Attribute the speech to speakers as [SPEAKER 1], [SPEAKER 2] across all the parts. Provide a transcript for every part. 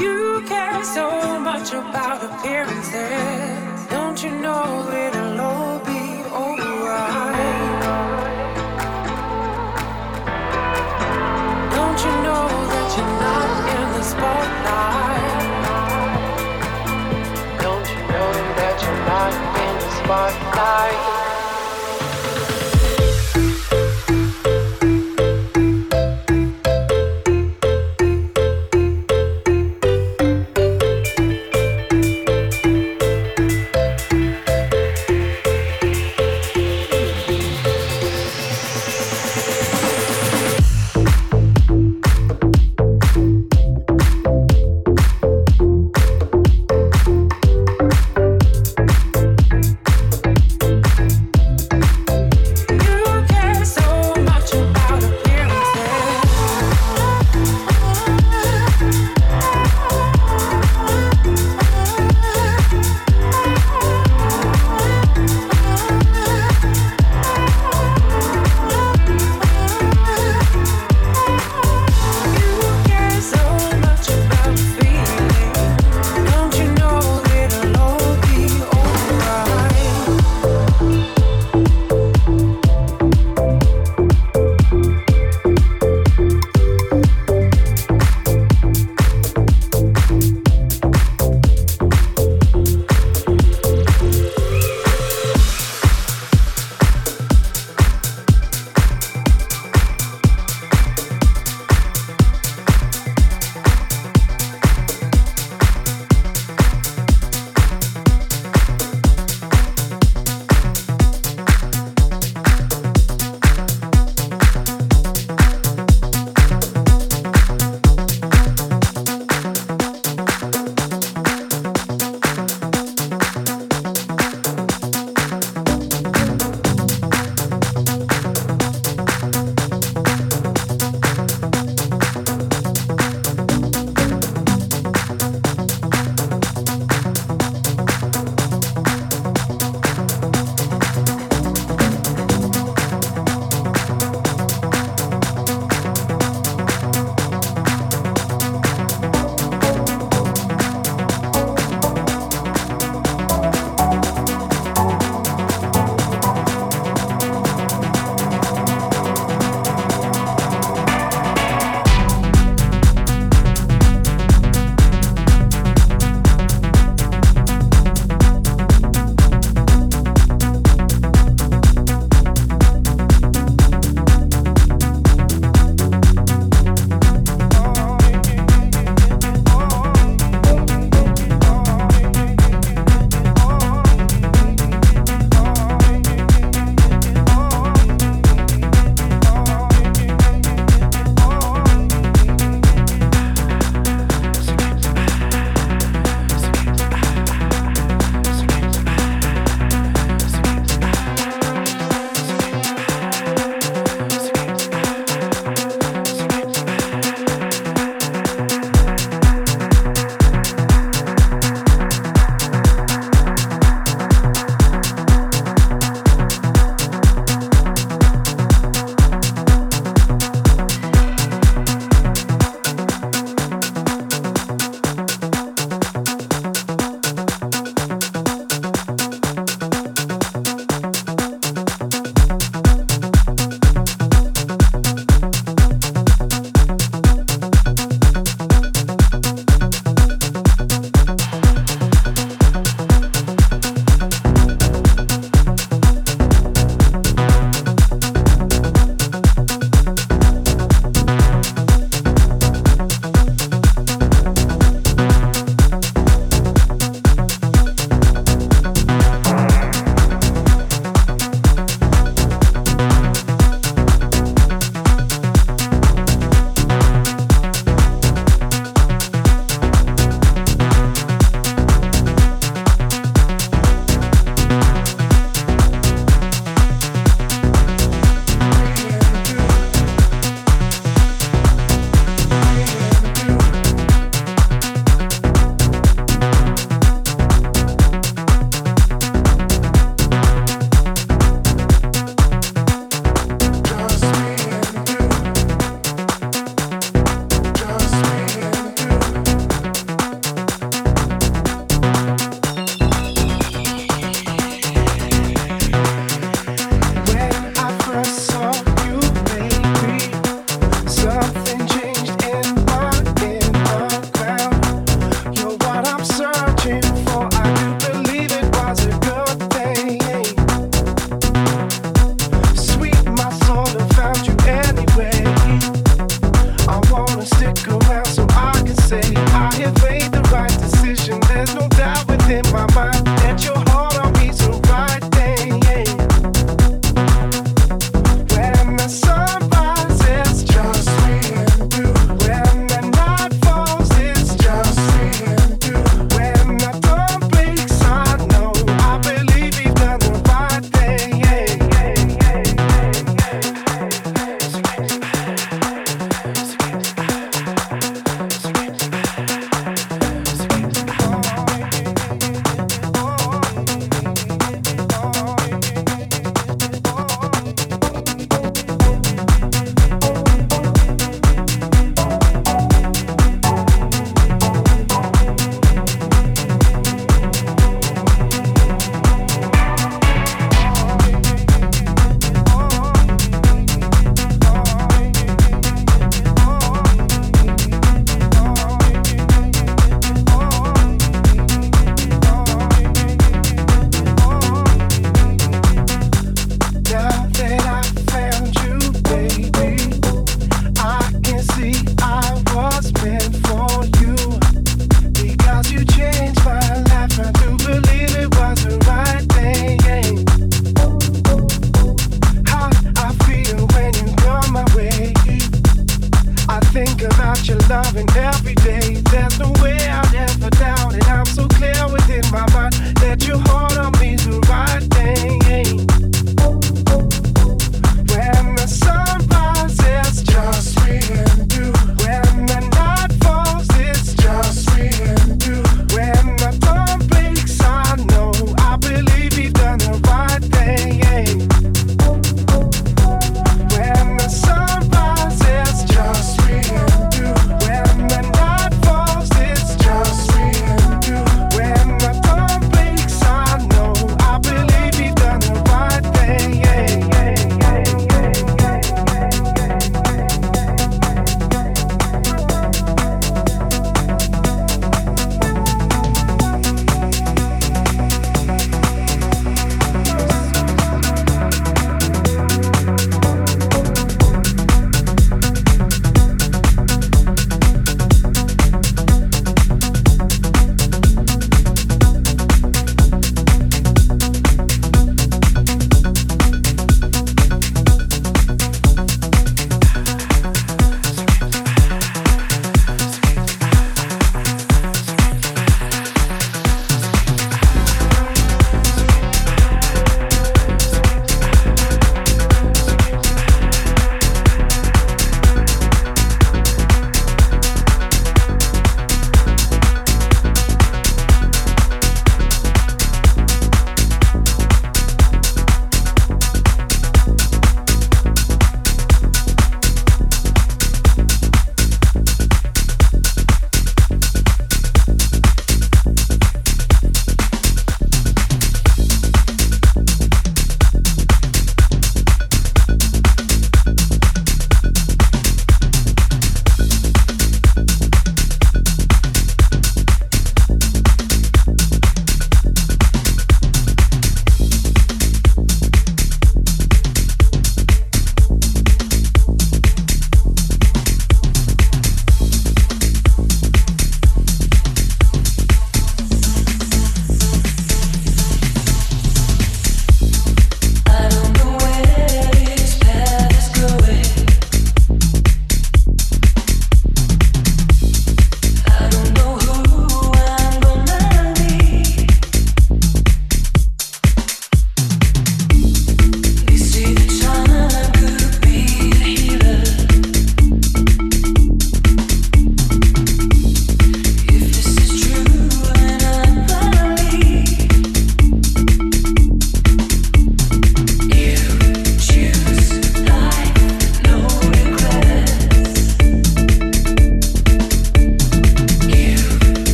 [SPEAKER 1] You care so much about appearances. Don't you know it'll all be alright? Don't you know that you're not in the spotlight?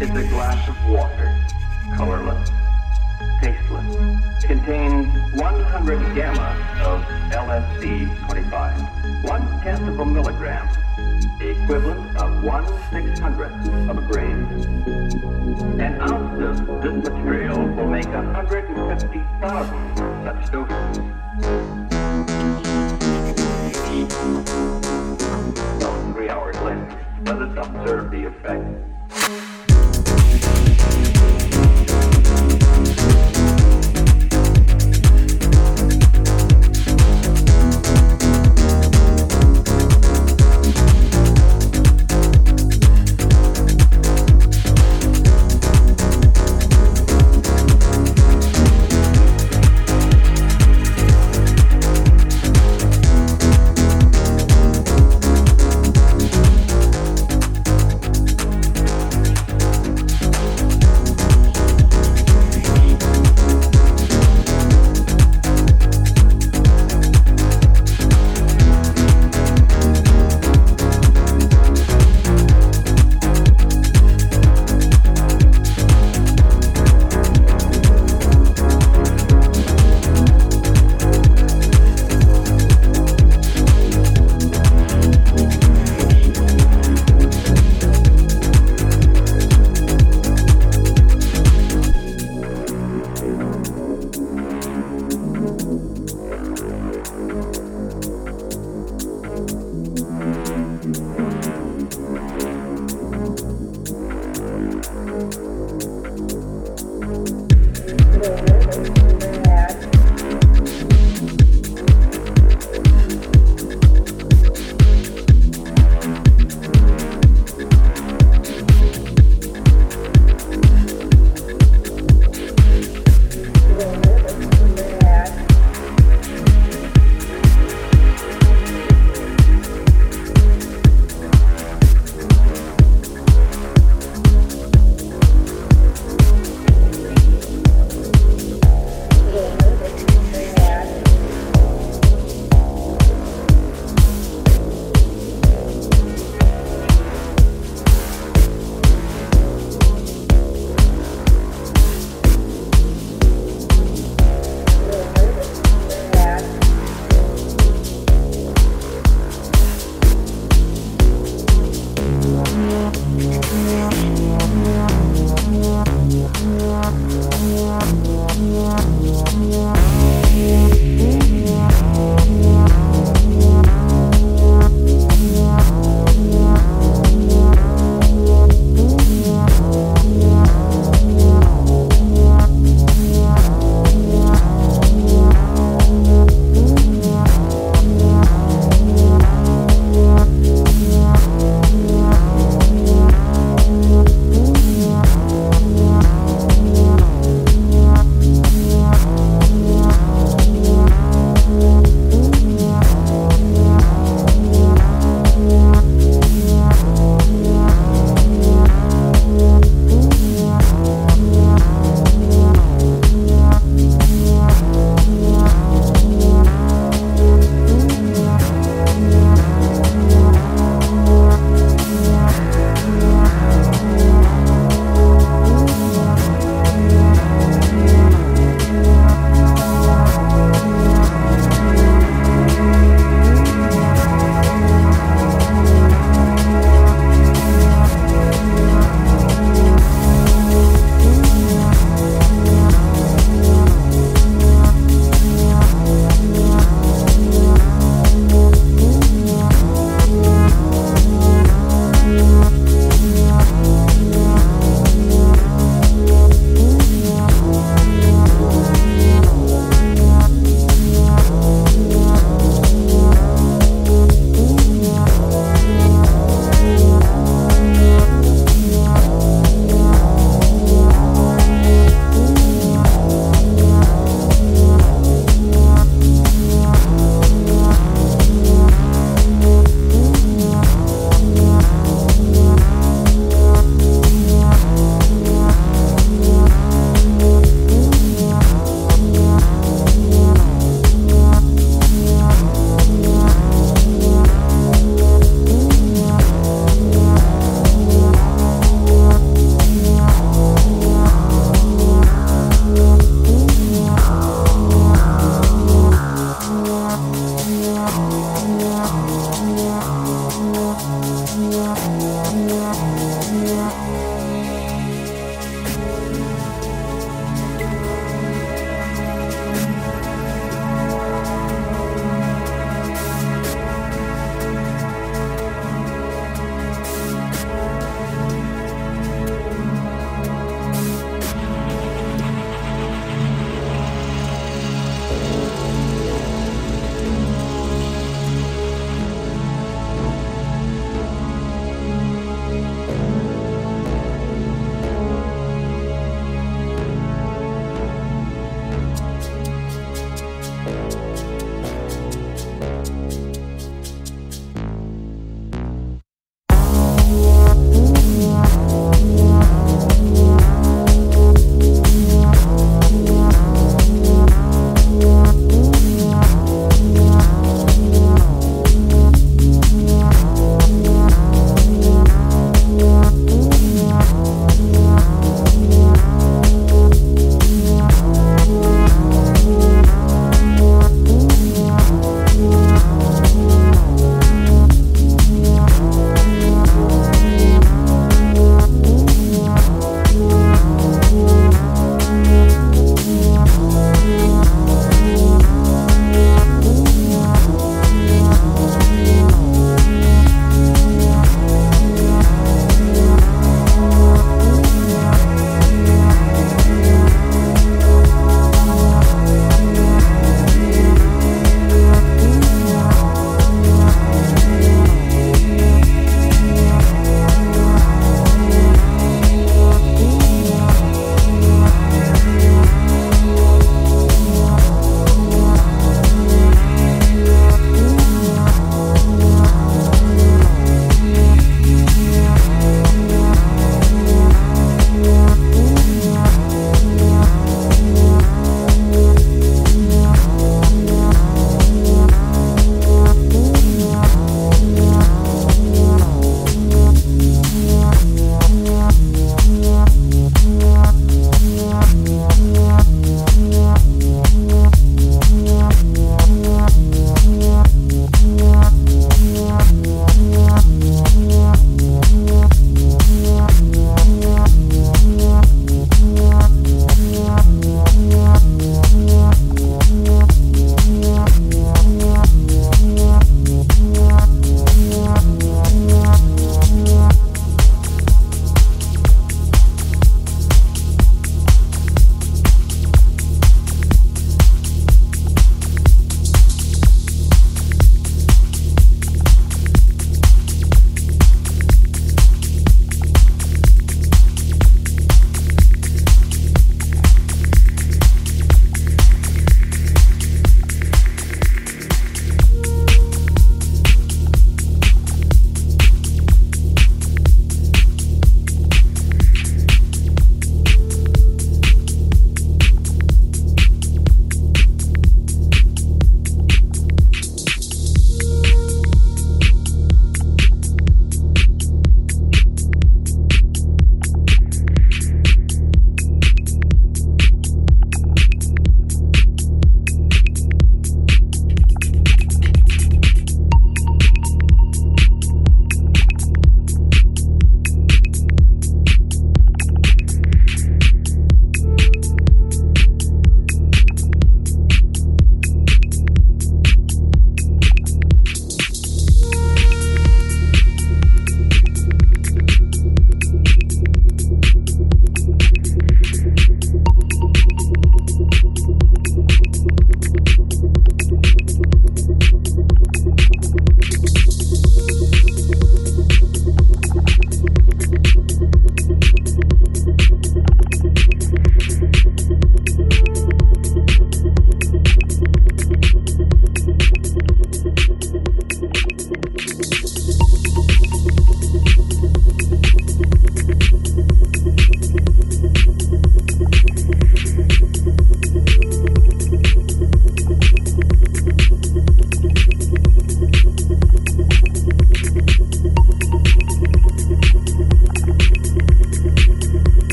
[SPEAKER 2] Is a glass of water, colorless, tasteless. Contains 100 gamma of LSD-25, one tenth of a milligram, the equivalent of one six hundredth of a grain. An ounce of this material will make 150,000 such doses. About three hours later, let us observe the effect.